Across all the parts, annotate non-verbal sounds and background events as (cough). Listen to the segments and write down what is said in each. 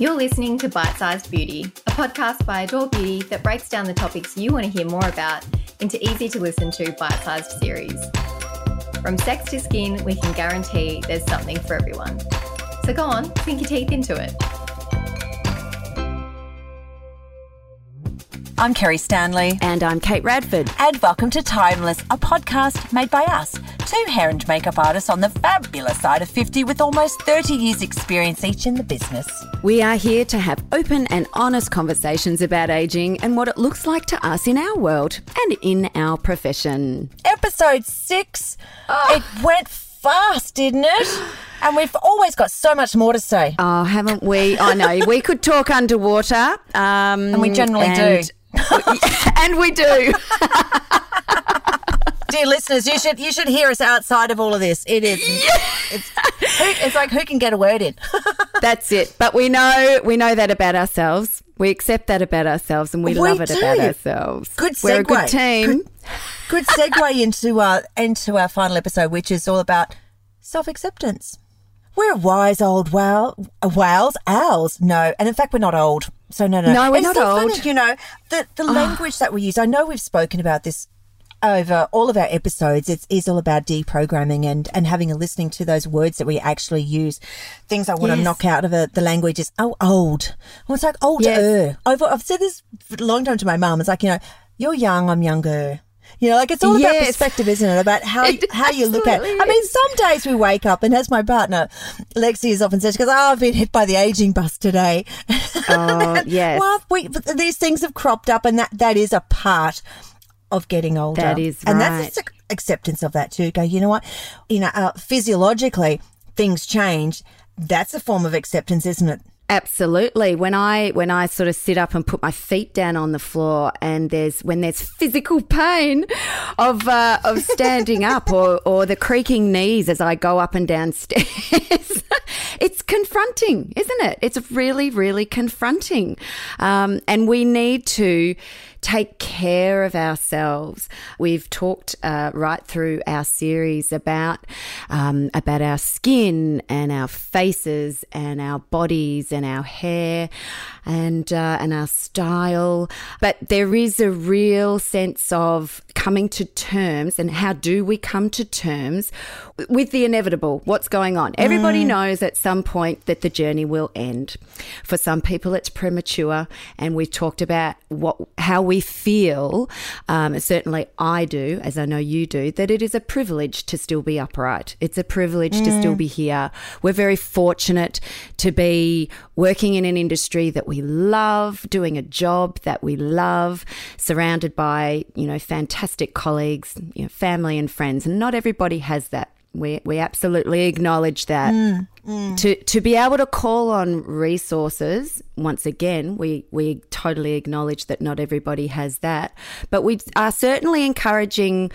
You're listening to Bite Sized Beauty, a podcast by Adore Beauty that breaks down the topics you want to hear more about into easy to listen to bite sized series. From sex to skin, we can guarantee there's something for everyone. So go on, sink your teeth into it. I'm Kerry Stanley. And I'm Kate Radford. And welcome to Timeless, a podcast made by us, two hair and makeup artists on the fabulous side of 50 with almost 30 years' experience each in the business. We are here to have open and honest conversations about aging and what it looks like to us in our world and in our profession. Episode six. Oh. It went fast, didn't it? (gasps) And we've always got so much more to say. Oh, haven't we? I know. we could talk underwater. Um, and we generally and, do. and we (laughs) do. (laughs) Dear listeners, you should you should hear us outside of all of this. It is it's, it's like who can get a word in. (laughs) That's it. But we know we know that about ourselves. We accept that about ourselves, and we, we love it do. about ourselves. Good segue. We're a good team. Good, good segue into our into our final episode, which is all about self acceptance. We're wise old wow, whales, owls. No, and in fact, we're not old. So no, no, no, we're it's not so old. Funny, you know, the the oh. language that we use. I know we've spoken about this over all of our episodes. It's is all about deprogramming and and having a listening to those words that we actually use. Things I want yes. to knock out of a, the language is oh old. Well, it's like older. Yes. I've I've said this for a long time to my mum. It's like you know, you're young, I'm younger. You know, like it's all yes. about perspective, isn't it? About how how you look at. It. I mean, some days we wake up, and as my partner Lexi has often said, she goes, "Oh, I've been hit by the aging bus today." Oh, (laughs) yes. well, we, these things have cropped up, and that that is a part of getting older. That is and right. that's acceptance of that too. Go, you know what? You know, uh, physiologically things change. That's a form of acceptance, isn't it? Absolutely. When I when I sort of sit up and put my feet down on the floor, and there's when there's physical pain of uh, of standing up or or the creaking knees as I go up and down stairs, (laughs) it's confronting, isn't it? It's really really confronting, um, and we need to take care of ourselves. We've talked uh, right through our series about um, about our skin and our faces and our bodies and our hair and uh, and our style. But there is a real sense of coming to terms, and how do we come to terms with the inevitable? What's going on? Everybody mm. knows at some point that the journey will end. For some people, it's premature, and we've talked about what how we feel. Um, certainly, I do, as I know you do, that it is a privilege to still be upright. It's a privilege mm. to still mm. be here. We're very fortunate to be working in an industry that we love, doing a job that we love, surrounded by, you know, fantastic colleagues, you know, family and friends. And not everybody has that. We, we absolutely acknowledge that. Mm, mm. To, to be able to call on resources, once again, we, we totally acknowledge that not everybody has that. But we are certainly encouraging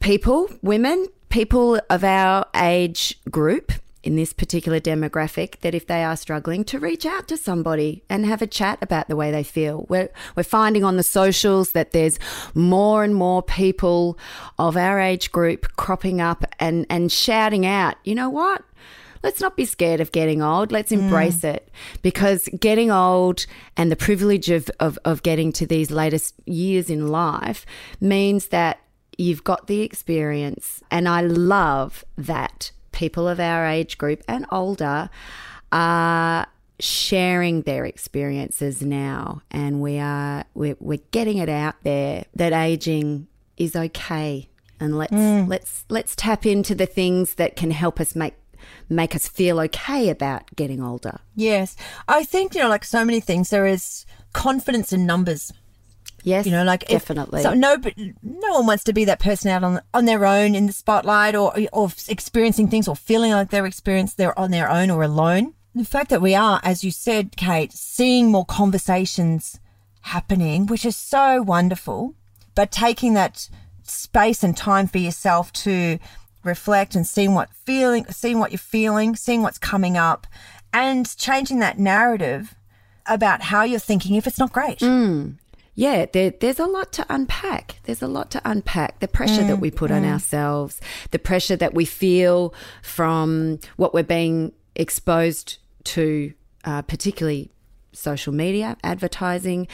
people, women, people of our age group in this particular demographic that if they are struggling to reach out to somebody and have a chat about the way they feel. We're, we're finding on the socials that there's more and more people of our age group cropping up and, and shouting out, you know what? Let's not be scared of getting old. Let's mm. embrace mm. it because getting old and the privilege of, of, of getting to these latest years in life means that you've got the experience. And I love that people of our age group and older are sharing their experiences now and we are we're, we're getting it out there that aging is okay. And let's mm. let's let's tap into the things that can help us make make us feel okay about getting older. Yes. I think you know like so many things there is confidence in numbers Yes, you know, like definitely. If, so no, but no one wants to be that person out on on their own in the spotlight, or or experiencing things, or feeling like they're experienced they're on their own or alone. The fact that we are, as you said, Kate, seeing more conversations happening, which is so wonderful, but taking that space and time for yourself to reflect and seeing what feeling, seeing what you're feeling, seeing what's coming up, and changing that narrative about how you're thinking if it's not great. Mm yeah, there, there's a lot to unpack. There's a lot to unpack. The pressure mm, that we put mm. on ourselves, the pressure that we feel from what we're being exposed to uh, particularly social media advertising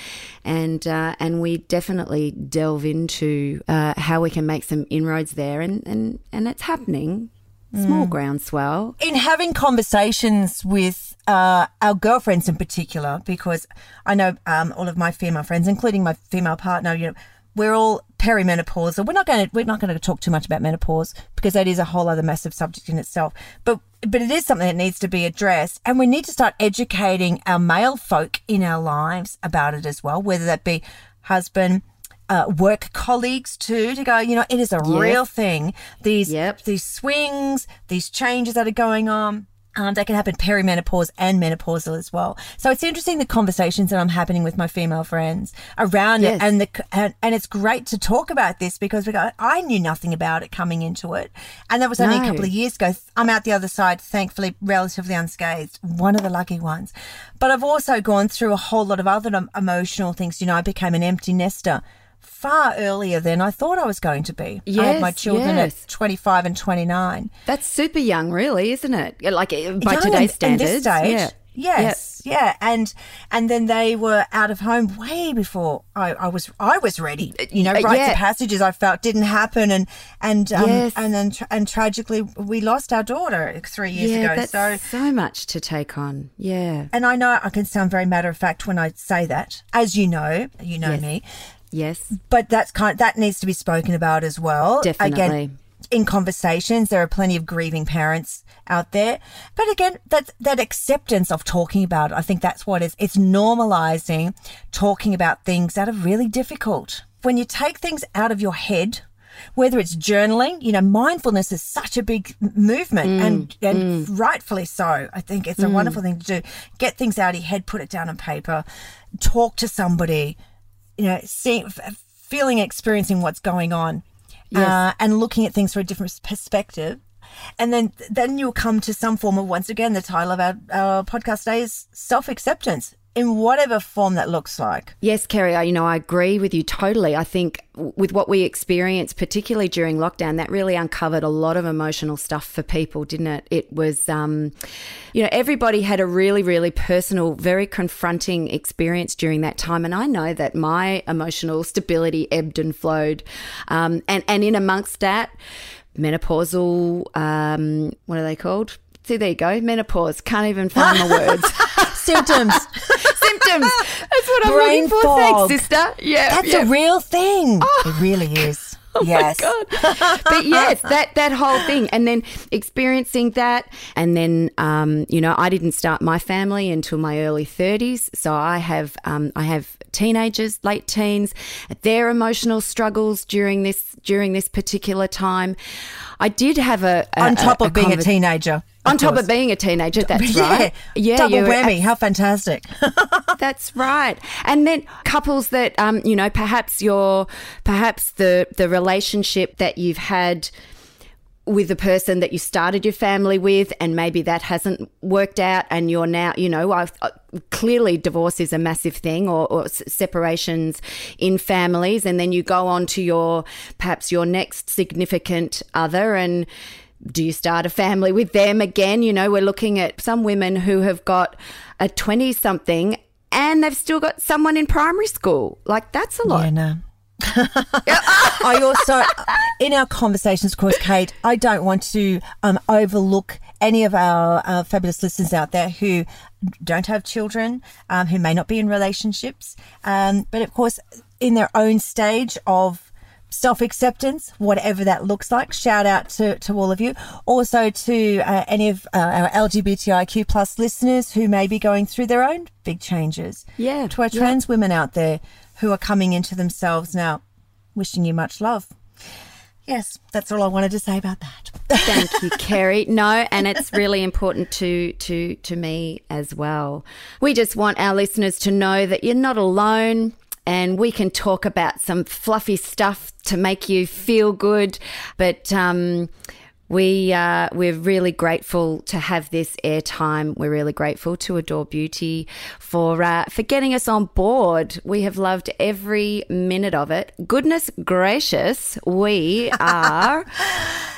and uh, and we definitely delve into uh, how we can make some inroads there and and, and it's happening small groundswell in having conversations with uh, our girlfriends in particular, because I know um, all of my female friends, including my female partner, you know, we're all perimenopausal. We're not going to we're not going to talk too much about menopause because that is a whole other massive subject in itself. But but it is something that needs to be addressed, and we need to start educating our male folk in our lives about it as well, whether that be husband. Uh, work colleagues too to go you know it is a real thing these Yep. these swings these changes that are going on um, that can happen perimenopause and menopausal as well. So it's interesting the conversations that I'm happening with my female friends around Yes. it, and the and, and it's great to talk about this because we go. I knew nothing about it coming into it, and that was only a couple of years ago. I'm out the other side, thankfully, relatively unscathed. One of the lucky ones, but I've also gone through a whole lot of other emotional things. You know, I became an empty nester. Far earlier than I thought I was going to be. Yes, I had my children yes. at 25 and 29. that's super young really isn't it like uh, by young today's in standards this stage. yeah Yes, yeah, and and then they were out of home way before I, I was I was ready. You know, Uh, rites yeah. of passages I felt didn't happen, and and um, Yes. and then tra- and tragically we lost our daughter three years yeah ago. So so much to take on yeah and I know I can sound very matter of fact when I say that, as you know, you know Yes. me, yes but that's kind that needs to be spoken about as well. Definitely. Again, in conversations, there are plenty of grieving parents out there. But again, that that acceptance of talking about it, I think that's what is. Normalizing talking about things that are really difficult. When you take things out of your head, whether it's journaling, you know, mindfulness is such a big movement mm, and, and mm. rightfully so. I think it's a mm. wonderful thing to do. Get things out of your head, put it down on paper, talk to somebody, you know, seeing, feeling, experiencing what's going on, uh, and looking at things from a different perspective. And then, then you'll come to some form of, once again, the title of our, our podcast today is self acceptance in whatever form that looks like. Yes, Kerry, I, you know, I agree with you totally. I think with what we experienced, particularly during lockdown, that really uncovered a lot of emotional stuff for people, didn't it? It was, um, you know, everybody had a really, really personal, very confronting experience during that time. And I know that my emotional stability ebbed and flowed. Um, and, and in amongst that, menopausal, um, what are they called? See, there you go, menopause. Can't even find my (laughs) words. Symptoms. (laughs) Symptoms. That's what I'm Brain looking for. fog. Thanks, sister. Yeah, That's yeah. a real thing. It really is. yes. but yes, (laughs) that that whole thing, and then experiencing that, and then um, you know, I didn't start my family until my early thirties, so I have um, I have teenagers, late teens, their emotional struggles during this during this particular time. I did have a, a On top a- of a being a teenager. On top course. of being a teenager, that's (laughs) yeah. right. Yeah, Double whammy. How fantastic. (laughs) That's right. And then couples that um, you know, perhaps your perhaps the the relationship that you've had with the person that you started your family with and maybe that hasn't worked out and you're now you know I've, uh, clearly divorce is a massive thing or, or separations in families and then you go on to your perhaps your next significant other and do you start a family with them again? You know we're looking at some women who have got a 20 something and they've still got someone in primary school. Like that's a lot. Yeah, no. (laughs) I also, in our conversations, of course, Kate, I don't want to um, overlook any of our uh, fabulous listeners out there who don't have children, um, who may not be in relationships, um, but of course, in their own stage of self acceptance, whatever that looks like. Shout out to, to all of you. Also to uh, any of uh, our LGBTIQ plus listeners who may be going through their own big changes. Yeah, To our yeah. trans women out there who are coming into themselves now. Wishing you much love. Yes, that's all I wanted to say about that. Thank you, (laughs) Kerry. No, and it's really important to to to me as well. We just want our listeners to know that you're not alone and we can talk about some fluffy stuff to make you feel good, but um We uh, we're really grateful to have this airtime. We're really grateful to Adore Beauty for uh, for getting us on board. We have loved every minute of it. Goodness gracious, we (laughs) are.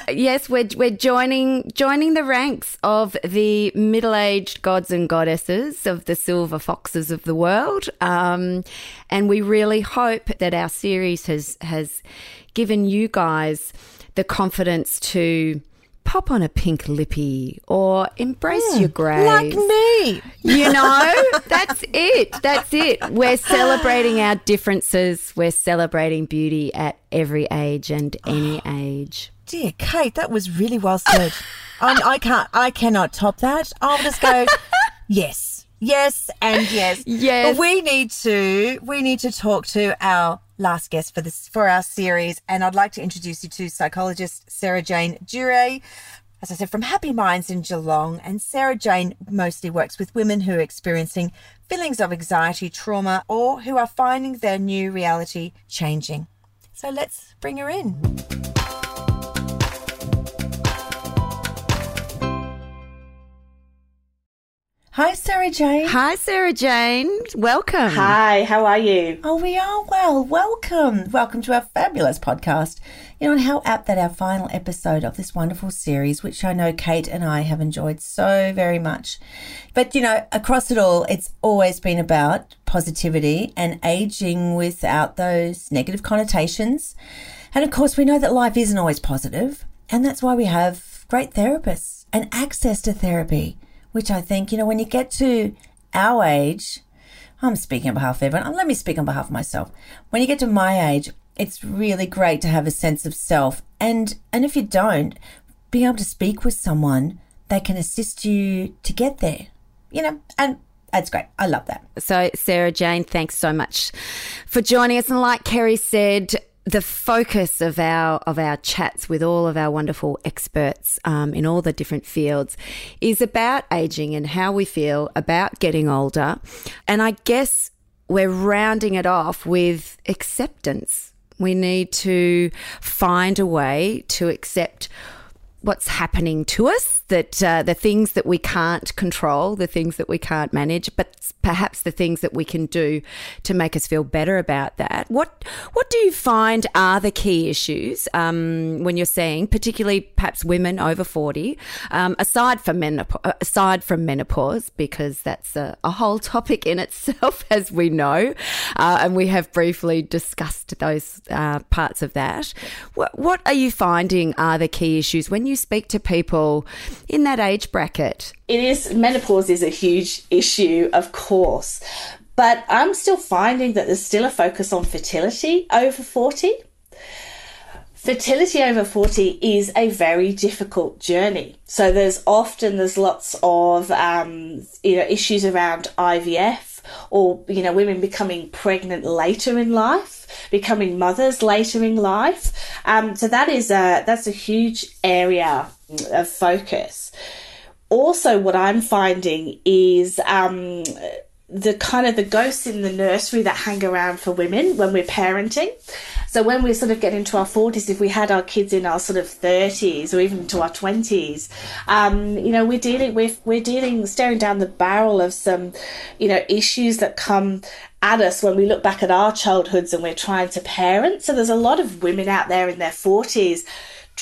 yes, we're we're joining joining the ranks of the middle aged gods and goddesses of the silver foxes of the world, um, and we really hope that our series has has given you guys the confidence to pop on a pink lippy or embrace mm, your grey. Like me. You (laughs) know, that's it. That's it. We're celebrating our differences. We're celebrating beauty at every age and any (gasps) age. Dear Kate, that was really well said. I, (laughs) I can't, I cannot top that. I'll just go, (laughs) yes, yes, and yes. (laughs) Yes. But we need to, we need to talk to our last guest for this for our series, and I'd like to introduce you to psychologist Sarah Jane Dure. As I said, from Happy Minds in Geelong, and Sarah Jane mostly works with women who are experiencing feelings of anxiety, trauma, or who are finding their new reality changing. So let's bring her in. Hi, Sarah Jane. Hi, Sarah Jane. Welcome. Hi, how are you? Oh, we are well. Welcome. Welcome to our fabulous podcast. You know, and how apt that our final episode of this wonderful series, which I know Kate and I have enjoyed so very much. But, you know, across it all, it's always been about positivity and aging without those negative connotations. And of course, we know that life isn't always positive, and that's why we have great therapists and access to therapy which I think, you know, when you get to our age, I'm speaking on behalf of everyone. Let me speak on behalf of myself. When you get to my age, it's really great to have a sense of self. And and if you don't, being able to speak with someone, they can assist you to get there. You know, and that's great. I love that. So, Sarah Jane, thanks so much for joining us. And like Kerry said, the focus of our of our chats with all of our wonderful experts um, in all the different fields is about aging and how we feel about getting older, and I guess we're rounding it off with acceptance. We need to find a way to accept what's happening to us, that uh, the things that we can't control, the things that we can't manage, but perhaps the things that we can do to make us feel better about that. What what do you find are the key issues um, when you're seeing, particularly perhaps women over forty, um, aside from menopause, uh, aside from menopause, because that's a, a whole topic in itself, (laughs) as we know, uh, and we have briefly discussed those uh, parts of that. What, what are you finding are the key issues when you you speak to people in that age bracket? It is, menopause is a huge issue, of course, but I'm still finding that there's still a focus on fertility over 40. Fertility over 40 is a very difficult journey. So there's often, there's lots of, um, you know, issues around IVF or, you know, women becoming pregnant later in life becoming mothers later in life. Um, so that is a that's a huge area of focus. Also, what I'm finding is um, the kind of the ghosts in the nursery that hang around for women when we're parenting. So when we sort of get into our 40s, if we had our kids in our sort of 30s or even into our 20s, um, you know, we're dealing with, we're dealing, staring down the barrel of some, you know, issues that come at us when we look back at our childhoods and we're trying to parent. So there's a lot of women out there in their 40s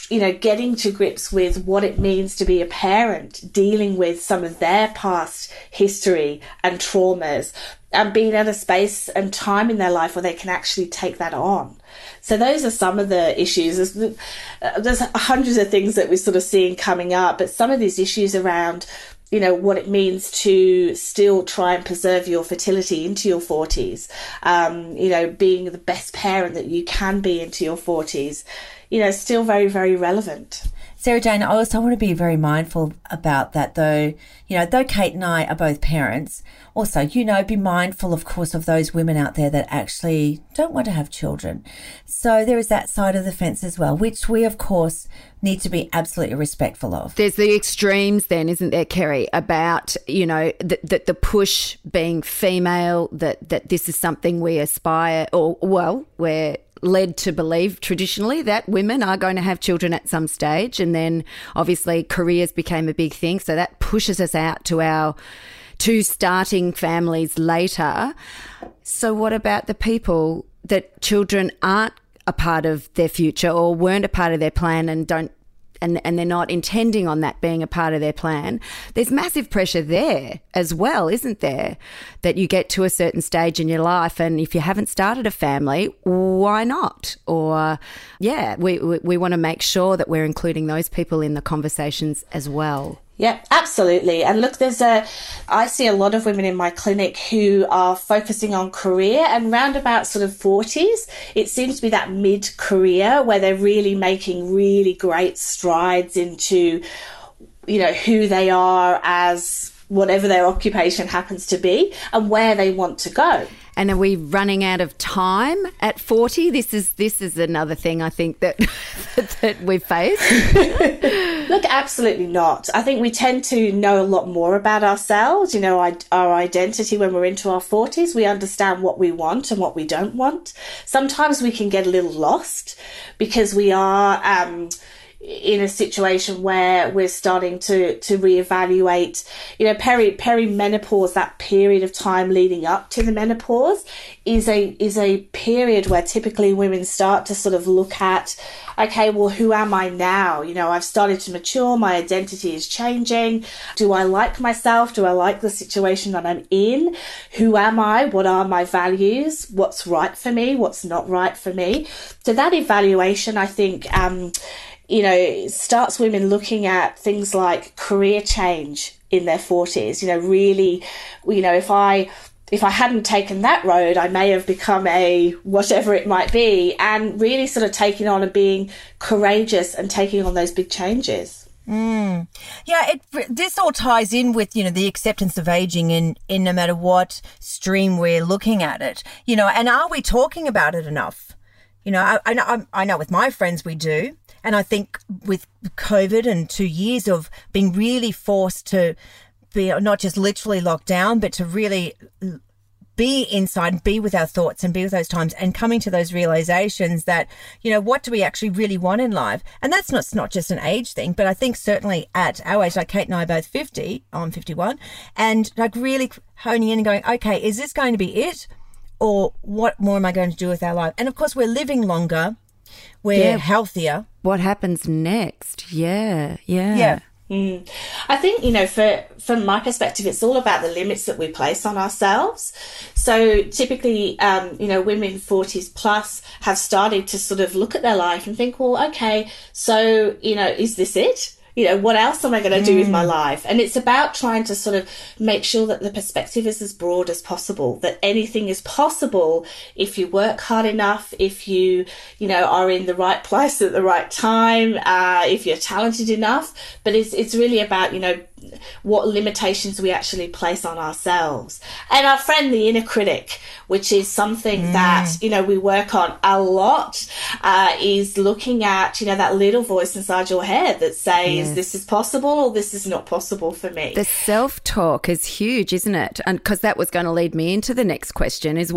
you know, getting to grips with what it means to be a parent, dealing with some of their past history and traumas, and being at a space and time in their life where they can actually take that on. So those are some of the issues. There's, uh, there's hundreds of things that we're sort of seeing coming up, but some of these issues around you know what it means to still try and preserve your fertility into your 40s um, you know being the best parent that you can be into your 40s you know still very very relevant Sarah Jane, I also want to be very mindful about that though. You know, though Kate and I are both parents, also, you know, be mindful, of course, of those women out there that actually don't want to have children. So there is that side of the fence as well, which we, of course, need to be absolutely respectful of. There's the extremes, then, isn't there, Kerry, about, you know, that the, the push being female, that, that this is something we aspire, or, well, we're led to believe traditionally that women are going to have children at some stage. And then obviously careers became a big thing. So that pushes us out to our two starting families later. So, what about the people that children aren't a part of their future or weren't a part of their plan and don't and, and they're not intending on that being a part of their plan, there's massive pressure there as well, isn't there? That you get to a certain stage in your life, and if you haven't started a family, why not? Or, yeah, we, we, we want to make sure that we're including those people in the conversations as well. Yeah, absolutely. And look, there's a, I see a lot of women in my clinic who are focusing on career and round about sort of 40s, it seems to be that mid career where they're really making really great strides into, you know, who they are as whatever their occupation happens to be and where they want to go. And are we running out of time at 40? This is this is another thing I think that (laughs) that we face. (laughs) Look, absolutely not. I think we tend to know a lot more about ourselves, you know, our, identity when we're into our 40s. We understand what we want and what we don't want. Sometimes we can get a little lost because we are um, in a situation where we're starting to to reevaluate you know peri perimenopause that period of time leading up to the menopause is a is a period where typically women start to sort of look at okay well who am i now? You know i've started to mature my identity is changing. Do i like myself? Do i like the situation that i'm in? Who am i? What are my values? What's right for me? What's not right for me? So that evaluation i think um you know, starts women looking at things like career change in their 40s. You know, really, you know, if I if I hadn't taken that road, I may have become a whatever it might be, and really sort of taking on and being courageous and taking on those big changes. Mm. Yeah, it, this all ties in with you know the acceptance of aging in in no matter what stream we're looking at it. You know, and are we talking about it enough? You know, I, I, I know with my friends we do, and I think with COVID and two years of being really forced to be not just literally locked down, but to really be inside and be with our thoughts and be with those times and coming to those realizations that, you know, what do we actually really want in life? And that's not, not just an age thing, but I think certainly at our age, like Kate and I are both 50, I'm 51, and like really honing in and going, okay, is this going to be it? Or what more am I going to do with our life? And of course, we're living longer we're yeah. healthier. What happens next? Yeah, yeah. Yeah. Mm. I think, you know, for from my perspective, it's all about the limits that we place on ourselves. So typically, um, you know, women 40s plus have started to sort of look at their life and think, well, okay, so, you know, is this it? You know, what else am I going to do mm. with my mm. life? And it's about trying to sort of make sure that the perspective is as broad as possible, that anything is possible if you work hard enough, if you, you know, are in the right (laughs) place at the right time, uh, if you're talented enough. But it's, it's really about, you know, what limitations we actually place on ourselves. And our friend, the inner critic, which is something mm. that, you know, we work on a lot, uh, is looking at, you know, that little voice inside your head that says, yes. this is possible or this is not possible for me. The self talk is huge, isn't it? And because that was going to lead me into the next question is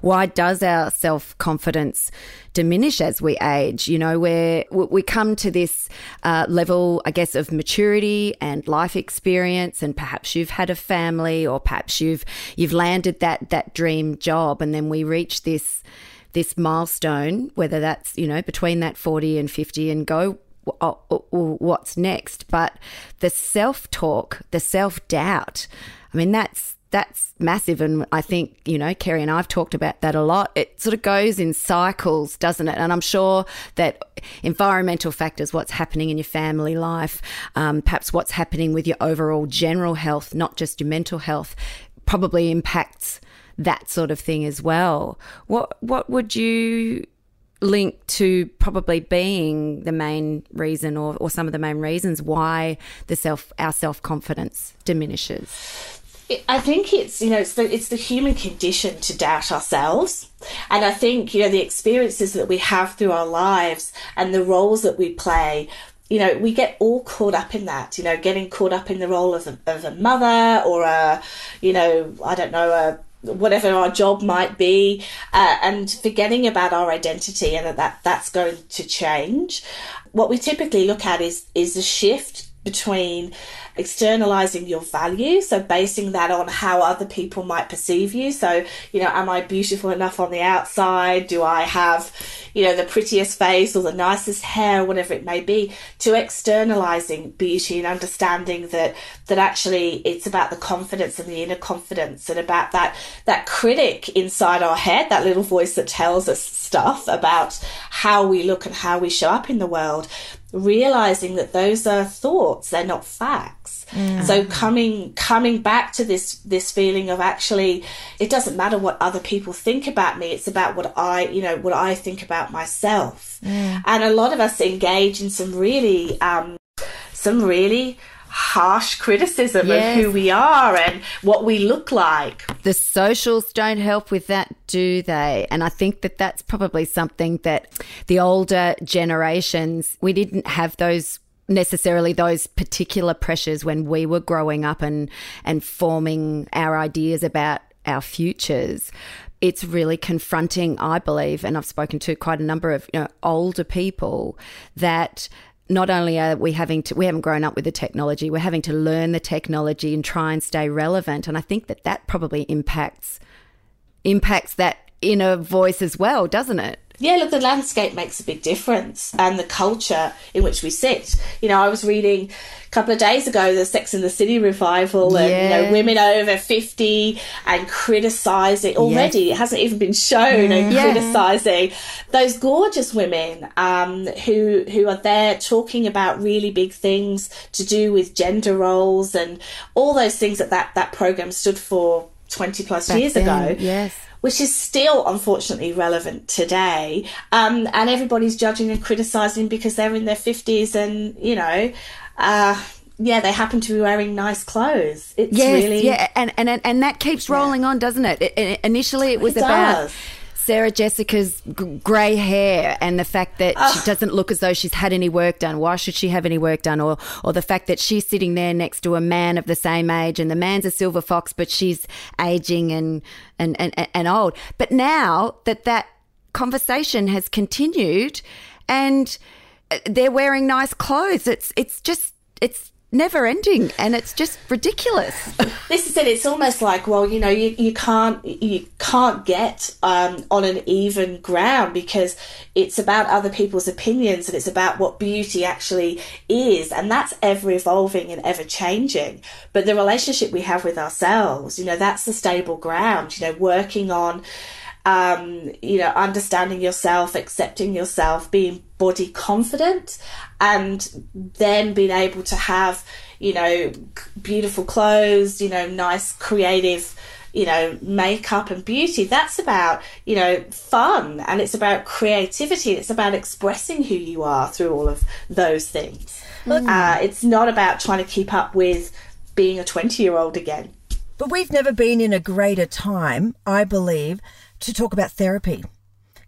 why does our self confidence diminish as we age. You know, where we come to this uh, level, I guess, of maturity and life experience, and perhaps you've had a family, or perhaps you've you've landed that that dream job, and then we reach this this milestone, whether that's you know between that forty and fifty, and go oh, what's next. But the self talk, the self doubt, I mean, that's that's massive. And I think, you know, Kerry and I've talked about that a lot. It sort of goes in cycles, doesn't it? And I'm sure that environmental factors, what's happening in your family life, um, perhaps what's happening with your overall general health, not just your mental health, probably impacts that sort of thing as well. What, what would you link to probably being the main reason or, or some of the main reasons why the self our self-confidence diminishes I think it's you know it's the it's the human condition to doubt ourselves, and I think you know the experiences that we have through our lives and the roles that we play. You know, we get all caught up in that. You know, getting caught up in the role of a, of a mother or a, you know, I don't know, a whatever our job might be, uh, and forgetting about our identity and that, that that's going to change. What we typically look at is is a shift between externalizing your value so basing that on how other people might perceive you. So you know am i beautiful enough on the outside? Do i have you know the prettiest face or the nicest hair whatever it may be? To externalizing beauty and understanding that that actually it's about the confidence and the inner confidence and about that that critic inside our head that little voice that tells us stuff about how we look and how we show up in the world realizing that those are thoughts they're not facts mm. so coming coming back to this this feeling of actually it doesn't matter what other people think about me it's about what i you know what i think about myself mm. and a lot of us engage in some really um some really harsh criticism yes. of who we are and what we look like. The socials don't help with that, do they? And I think that that's probably something that the older generations, we didn't have those necessarily those particular pressures when we were growing up and and forming our ideas about our futures it's really confronting i believe and i've spoken to quite a number of you know older people that not only are we having to, we haven't grown up with the technology, we're having to learn the technology and try and stay relevant. And I think that that probably impacts impacts that inner voice as well, doesn't it? Yeah, look, the landscape makes a big difference and the culture in which we sit. You know, I was reading a couple of days ago the Sex and the City revival and, you know, women over 50 and criticising already. It hasn't even been shown and yeah. criticising those gorgeous women um, who, who are there talking about really big things to do with gender roles and all those things that that, that program stood for 20 plus Back years then, ago. Yes which is still unfortunately relevant today. Um, and everybody's judging and criticizing because they're in their 50s and, you know, uh, yeah, they happen to be wearing nice clothes. It's yes, really yeah, and and and that keeps rolling yeah. on, doesn't it? it, it initially, it was it about Sarah Jessica's g- grey hair and the fact that oh. she doesn't look as though she's had any work done. Why should she have any work done? Or, or the fact that she's sitting there next to a man of the same age and the man's a silver fox, but she's aging and, and, and, and old. But now that that conversation has continued and uh, they're wearing nice clothes, it's, it's just, it's never ending and it's just ridiculous. (laughs) This is it it's almost like well you know you, you can't you can't get um, on an even ground because it's about other people's opinions and it's about what beauty actually is and that's ever evolving and ever changing. But the relationship we have with ourselves you know that's the stable ground you know working on um, you know, understanding yourself, accepting yourself, being body confident, and then being able to have, you know, beautiful clothes, you know, nice creative, you know, makeup and beauty. That's about, you know, fun and it's about creativity. It's about expressing who you are through all of those things. Mm. Uh, it's not about trying to keep up with being a 20 year old again. But we've never been in a greater time, I believe, to talk about therapy.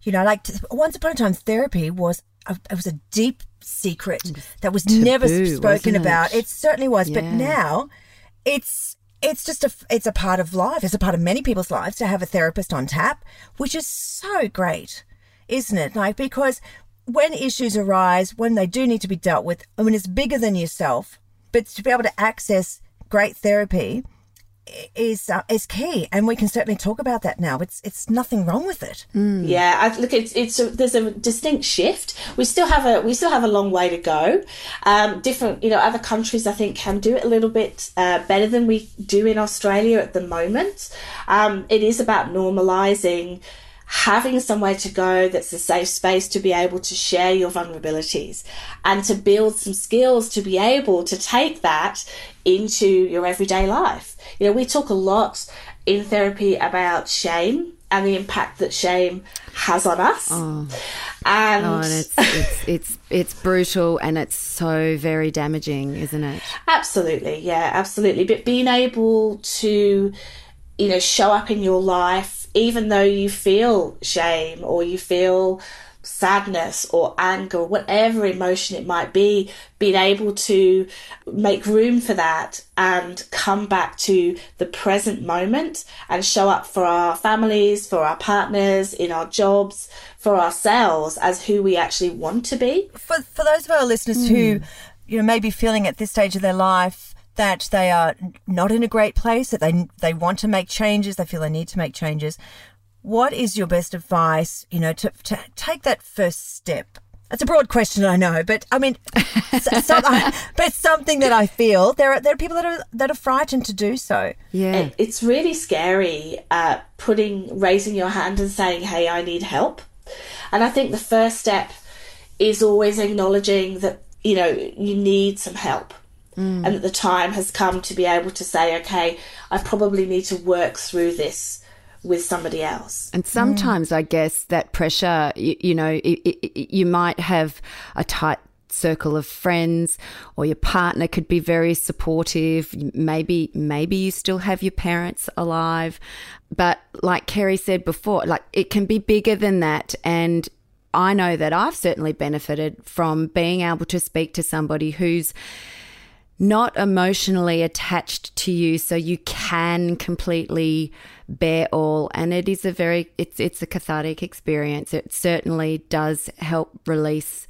You know, like once upon a time, therapy was a, it was a deep secret that was Taboo, never spoken about. It? it? certainly was, yeah. but now it's it's just a it's a part of life. It's a part of many people's lives to have a therapist on tap, which is so great, isn't it? Like because when issues arise, when they do need to be dealt with, I mean, it's bigger than yourself, but to be able to access great therapy is uh, is key, and we can certainly talk about that now. It's it's nothing wrong with it. Mm. Yeah, I, look, it's it's a, there's a distinct shift. We still have a we still have a long way to go. Um, different, you know, other countries I think can do it a little bit uh, better than we do in Australia at the moment. Um, it is about normalising having somewhere to go that's a safe space to be able to share your vulnerabilities and to build some skills to be able to take that into your everyday life. You know, we talk a lot in therapy about shame and the impact that shame has on us. Oh. And, oh, and it's, (laughs) it's it's it's brutal and it's so very damaging, isn't it? Absolutely, yeah, absolutely. But being able to, you know, show up in your life even though you feel shame or you feel sadness or anger whatever emotion it might be, being able to make room for that and come back to the present moment and show up for our families, for our partners, in our jobs, for ourselves as who we actually want to be. For, for those of our listeners mm. who, you know, may be feeling at this stage of their life that they are not in a great place, that they they want to make changes, they feel they need to make changes what is your best advice, you know, to, to take that first step? That's a broad question, I know, but I mean, (laughs) some, but something that I feel there are there are people that are that are frightened to do so. Yeah, it's really scary uh, putting raising your hand and saying, "Hey, I need help," and I think the first step is always acknowledging that you know you need some help. Mm. And that the time has come to be able to say, okay, I probably need to work through this with somebody else. And sometimes mm. I guess that pressure, you, you know, it, it, you might have a tight circle of friends or your partner could be very supportive maybe maybe you still have your parents alive but like Kerry said before like it can be bigger than that and I know that I've certainly benefited from being able to speak to somebody who's not emotionally attached to you so you can completely bare all. And it is a very it's it's a cathartic experience. It certainly does help release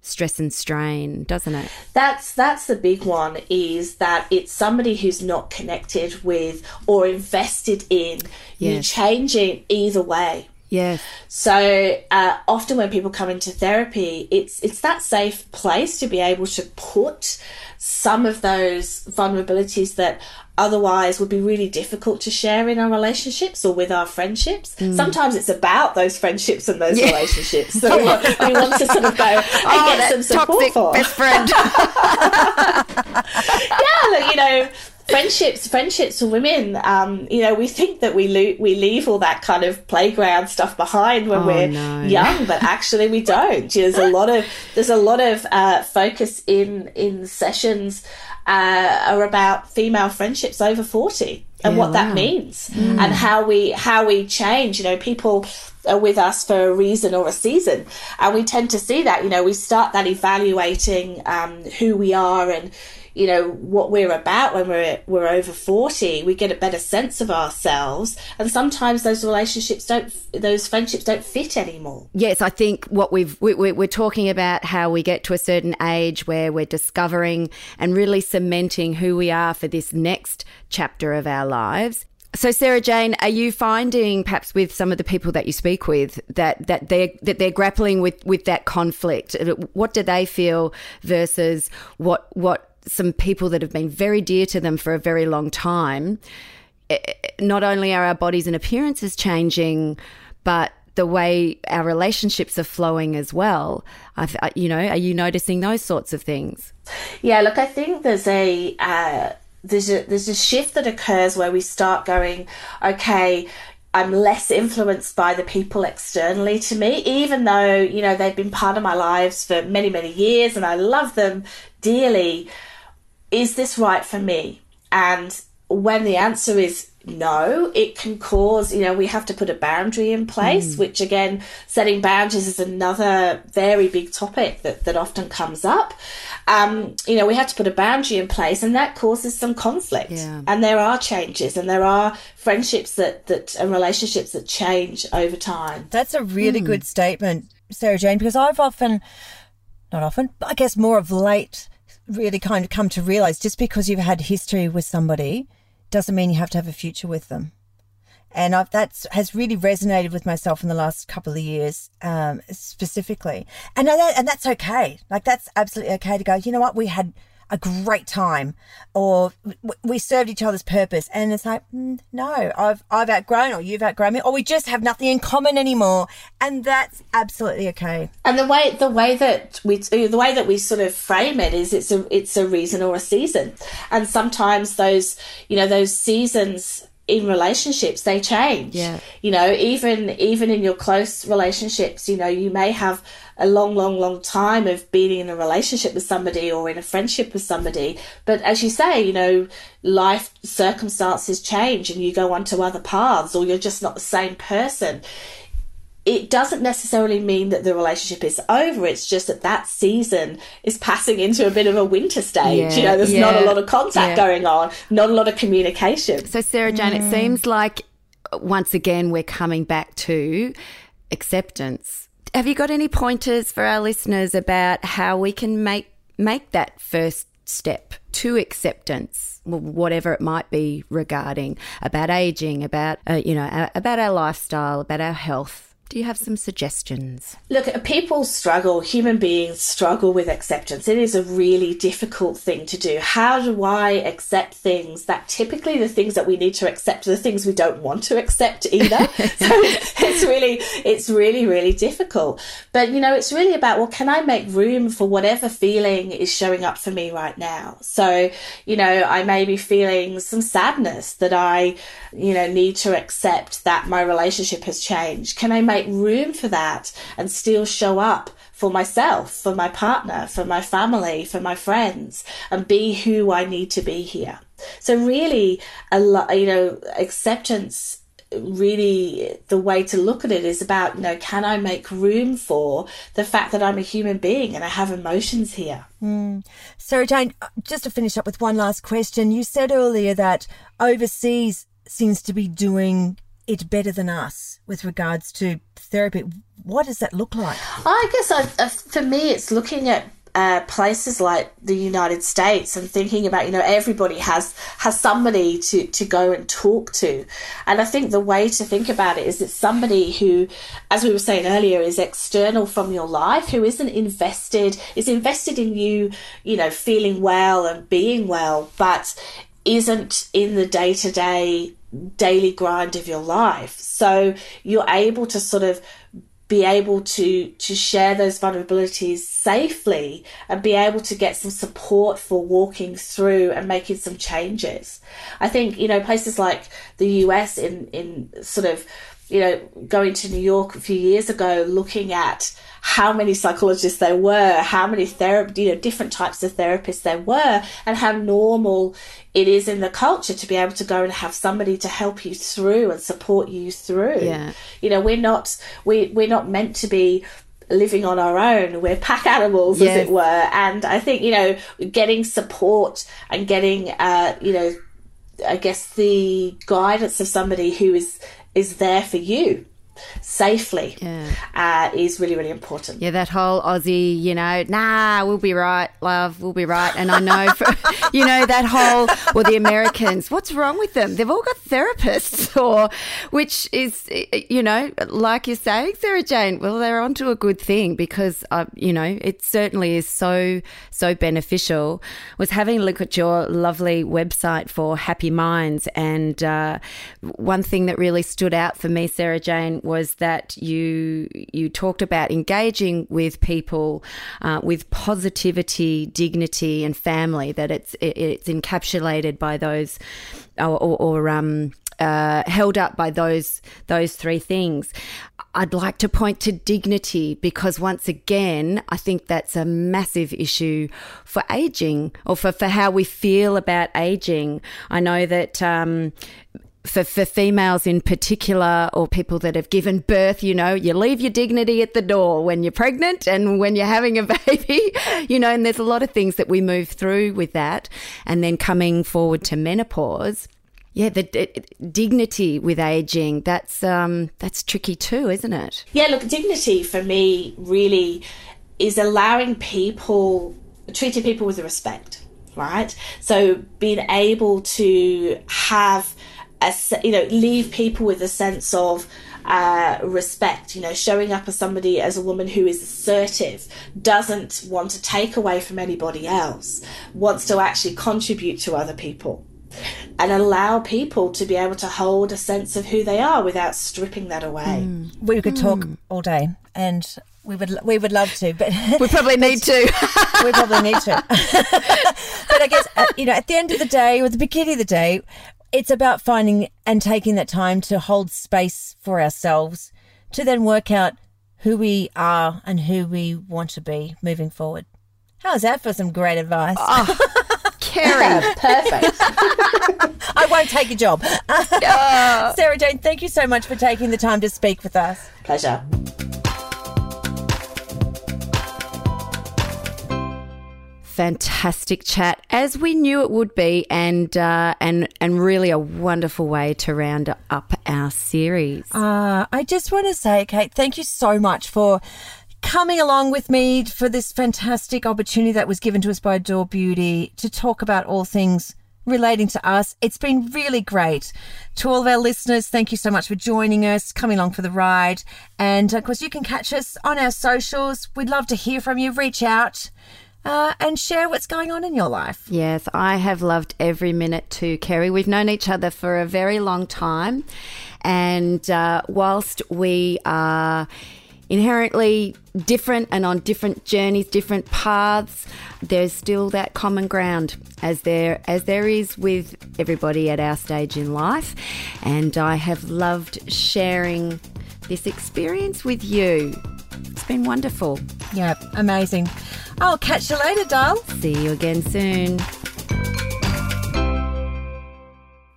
stress and strain doesn't it? That's that's the big one is that it's somebody who's not connected with or invested in yes. you changing either way Yes. So uh, often when people come into therapy, it's it's that safe place to be able to put some of those vulnerabilities that otherwise would be really difficult to share in our relationships or with our friendships. Mm. Sometimes it's about those friendships and those yeah. relationships. So we, want, we want to sort of go (laughs) and oh, get some support for. Best friend. (laughs) yeah, you know, friendships friendships for women um, you know we think that we lo- we leave all that kind of playground stuff behind when oh, we're no. young but actually we don't there's a lot of there's a lot of uh, focus in in sessions uh, are about female friendships over 40 and yeah, what wow. that means mm. and how we how we change you know people are with us for a reason or a season and we tend to see that you know we start that evaluating um, who we are and you know what we're about when we're we're over 40 we get a better sense of ourselves. And sometimes those relationships don't those friendships don't fit anymore. Yes i think what we've we, we're talking about how we get to a certain age where we're discovering and really cementing who we are for this next chapter of our lives. So Sarah Jane, are you finding perhaps with some of the people that you speak with that that they're that they're grappling with with that conflict? What do they feel versus what what some people that have been very dear to them for a very long time, eh, eh, not only are our bodies and appearances changing, but the way our relationships are flowing as well. I've, you know, are you noticing those sorts of things? Yeah, look, I think there's a uh, there's a there's a shift that occurs where we start going, okay. I'm less influenced by the people externally to me, even though, you know, they've been part of my lives for many, many years and I love them dearly is this right for me? And when the answer is no, it can cause, you know, we have to put a boundary in place, mm. which again, setting boundaries is another very big topic that, that often comes up. Um, you know, we have to put a boundary in place and that causes some conflict. Yeah. And there are changes and there are friendships that, that and relationships that change over time. That's a really mm. good statement, Sarah Jane, because I've often, not often, but I guess more of late, really kind of come to realize just because you've had history with somebody doesn't mean you have to have a future with them. And I've, that has really resonated with myself in the last couple of years, um, specifically. And that, and that's okay. Like that's absolutely okay to go. You know what? We had a great time or we served each other's purpose and it's like mm, no i've i've outgrown or you've outgrown me or we just have nothing in common anymore and that's absolutely okay. And the way the way that we the way that we sort of frame it is it's a it's a reason or a season. And sometimes those you know those seasons in relationships they change. Yeah. You know even even in your close relationships you know you may have a long long long time of being in a relationship with somebody or in a friendship with somebody. But as you say you know life circumstances change and you go on to other paths or you're just not the same person it doesn't necessarily mean that the relationship is over. It's just that that season is passing into a bit of a winter stage. Yeah, you know, there's not a lot of contact yeah. going on, not a lot of communication. So, Sarah Jane, it seems like once again we're coming back to acceptance. Have you got any pointers for our listeners about how we can make make that first step to acceptance, whatever it might be regarding about aging, about uh, you know, uh, about our lifestyle, about our health? Do you have some suggestions? Look, people struggle, human beings struggle with acceptance. It is a really difficult thing to do. How do I accept things that typically the things that we need to accept are the things we don't want to accept either? (laughs) so it's really, it's really, really difficult. But, you know, it's really about, well, can I make room for whatever feeling is showing up for me right now? So, you know, I may be feeling some sadness that I, you know, need to accept that my relationship has changed. Can I make room for that and still show up for myself, for my partner, for my family, for my friends, and be who I need to be here? So really, a lot, you know, acceptance really the way to look at it is about you know can i make room for the fact that i'm a human being and i have emotions here hmm. Sarah Jane, uh, just to finish up with one last question. You said earlier that overseas seems to be doing it better than us with regards to therapy. What does that look like? I guess I, for me, it's looking at uh, places like the United States and thinking about you know everybody has has somebody to to go and talk to, and I think the way to think about it is it's somebody who, as we were saying earlier, is external from your life, who isn't invested is invested in you, you know, feeling well and being well, but isn't in the day to day daily grind of your life. So you're able to sort of be able to to share those vulnerabilities safely and be able to get some support for walking through and making some changes. I think you know places like the US in in sort of you know going to New York a few years ago looking at how many psychologists there were, how many therapy, you know, different types of therapists there were, and how normal it is in the culture to be able to go and have somebody to help you through and support you through. Yeah. You know, we're not we we're not meant to be living on our own. We're pack animals, as it were. And I think you know, getting support and getting, uh, you know, I guess the guidance of somebody who is is there for you safely Yeah. uh, is really really important. Yeah, that whole Aussie, you know, nah, we'll be right, love, we'll be right. And I know, (laughs) for, (laughs) you know, that whole, well, the Americans, what's wrong with them? They've all got therapists, (laughs) or which is, you know, like you're saying, Sarah Jane, well, they're onto a good thing because, uh, you know, it certainly is so, so beneficial. Was having a look at your lovely website for Happy Minds, and uh, one thing that really stood out for me, Sarah Jane, was that you you talked about engaging with people uh, with positivity, dignity, and family. That it's it, it's encapsulated by those, or, or, or um, uh, held up by those those three things. I'd like to point to dignity because once again, I think that's a massive issue for aging or for, for how we feel about aging. I know that um, for, for females in particular, or people that have given birth, you know, you leave your dignity at the door when you're pregnant and when you're having a (laughs) baby, you know, and there's a lot of things that we move through with that. And then coming forward to menopause. Yeah, the d- dignity with aging, that's um that's tricky too, isn't it? Yeah, look, dignity for me really is allowing people, treating people with respect, right? So being able to have a, you know, leave people with a sense of uh, respect, you know, showing up as somebody, as a woman who is assertive, doesn't want to take away from anybody else, wants to actually contribute to other people and allow people to be able to hold a sense of who they are without stripping that away. We could talk all day, and we would we would love to, but (laughs) We probably need to. (laughs) we probably need to. (laughs) but I guess uh, you know, at the end of the day, or the beginning of the day, it's about finding and taking that time to hold space for ourselves to then work out who we are and who we want to be moving forward. How's that for some great advice? Ah, Carrie. Perfect. (laughs) I won't take a job. (laughs) Sarah Jane, thank you so much for taking the time to speak with us. Pleasure. Fantastic chat as we knew it would be and uh, and and really a wonderful way to round up our series uh, i just want to say kate thank you so much for coming along with me for this fantastic opportunity that was given to us by Adore Beauty to talk about all things relating to us. It's been really great. To all of our listeners, thank you so much for joining us, coming along for the ride. And of course, you can catch us on our socials. We'd love to hear from you. Reach out. Uh, and share what's going on in your life. Yes, I have loved every minute too, Kerry. We've known each other for a very long time. And uh, whilst we are inherently different and on different journeys, different paths, there's still that common ground as there as there is with everybody at our stage in life. And I have loved sharing this experience with you. It's been wonderful. Yeah, amazing. I'll catch you later, doll. See you again soon.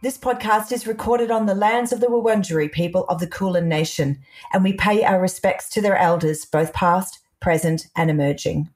This podcast is recorded on the lands of the Wurundjeri people of the Kulin Nation, and we pay our respects to their elders, both past, present, and emerging.